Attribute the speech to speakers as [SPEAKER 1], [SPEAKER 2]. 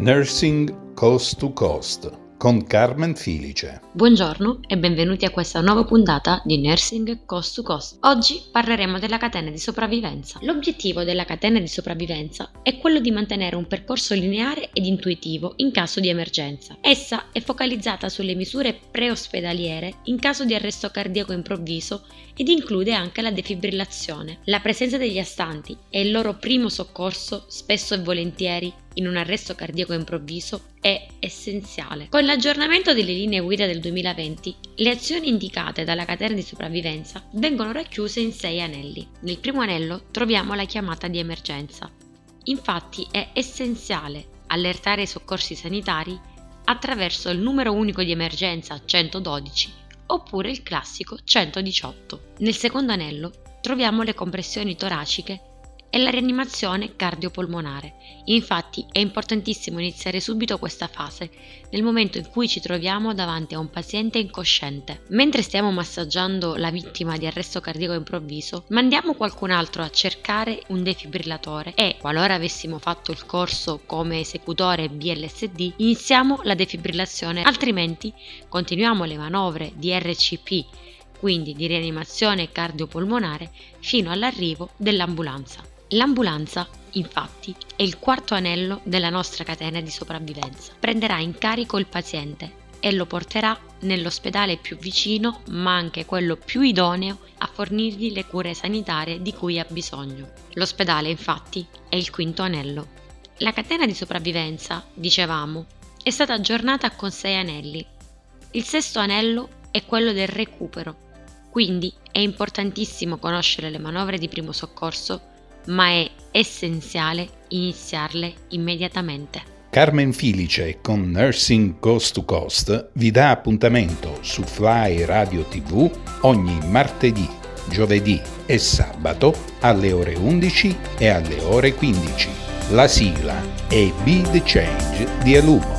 [SPEAKER 1] Nursing Coast to Coast con Carmen Filice.
[SPEAKER 2] Buongiorno e benvenuti a questa nuova puntata di Nursing Coast to Coast. Oggi parleremo della catena di sopravvivenza. L'obiettivo della catena di sopravvivenza è quello di mantenere un percorso lineare ed intuitivo in caso di emergenza. Essa è focalizzata sulle misure preospedaliere in caso di arresto cardiaco improvviso ed include anche la defibrillazione. La presenza degli astanti e il loro primo soccorso, spesso e volentieri in un arresto cardiaco improvviso, è essenziale. Con l'aggiornamento delle linee guida del 2020, le azioni indicate dalla catena di sopravvivenza vengono racchiuse in sei anelli. Nel primo anello troviamo la chiamata di emergenza. Infatti è essenziale allertare i soccorsi sanitari attraverso il numero unico di emergenza 112 oppure il classico 118. Nel secondo anello troviamo le compressioni toraciche è la rianimazione cardiopolmonare. Infatti è importantissimo iniziare subito questa fase, nel momento in cui ci troviamo davanti a un paziente incosciente. Mentre stiamo massaggiando la vittima di arresto cardiaco improvviso, mandiamo qualcun altro a cercare un defibrillatore e, qualora avessimo fatto il corso come esecutore BLSD, iniziamo la defibrillazione, altrimenti continuiamo le manovre di RCP quindi di rianimazione cardiopolmonare, fino all'arrivo dell'ambulanza. L'ambulanza, infatti, è il quarto anello della nostra catena di sopravvivenza. Prenderà in carico il paziente e lo porterà nell'ospedale più vicino, ma anche quello più idoneo a fornirgli le cure sanitarie di cui ha bisogno. L'ospedale, infatti, è il quinto anello. La catena di sopravvivenza, dicevamo, è stata aggiornata con sei anelli. Il sesto anello è quello del recupero, quindi è importantissimo conoscere le manovre di primo soccorso ma è essenziale iniziarle immediatamente.
[SPEAKER 1] Carmen Filice con Nursing Coast to Coast vi dà appuntamento su Fly Radio TV ogni martedì, giovedì e sabato alle ore 11 e alle ore 15. La sigla è Be the Change di Alumo.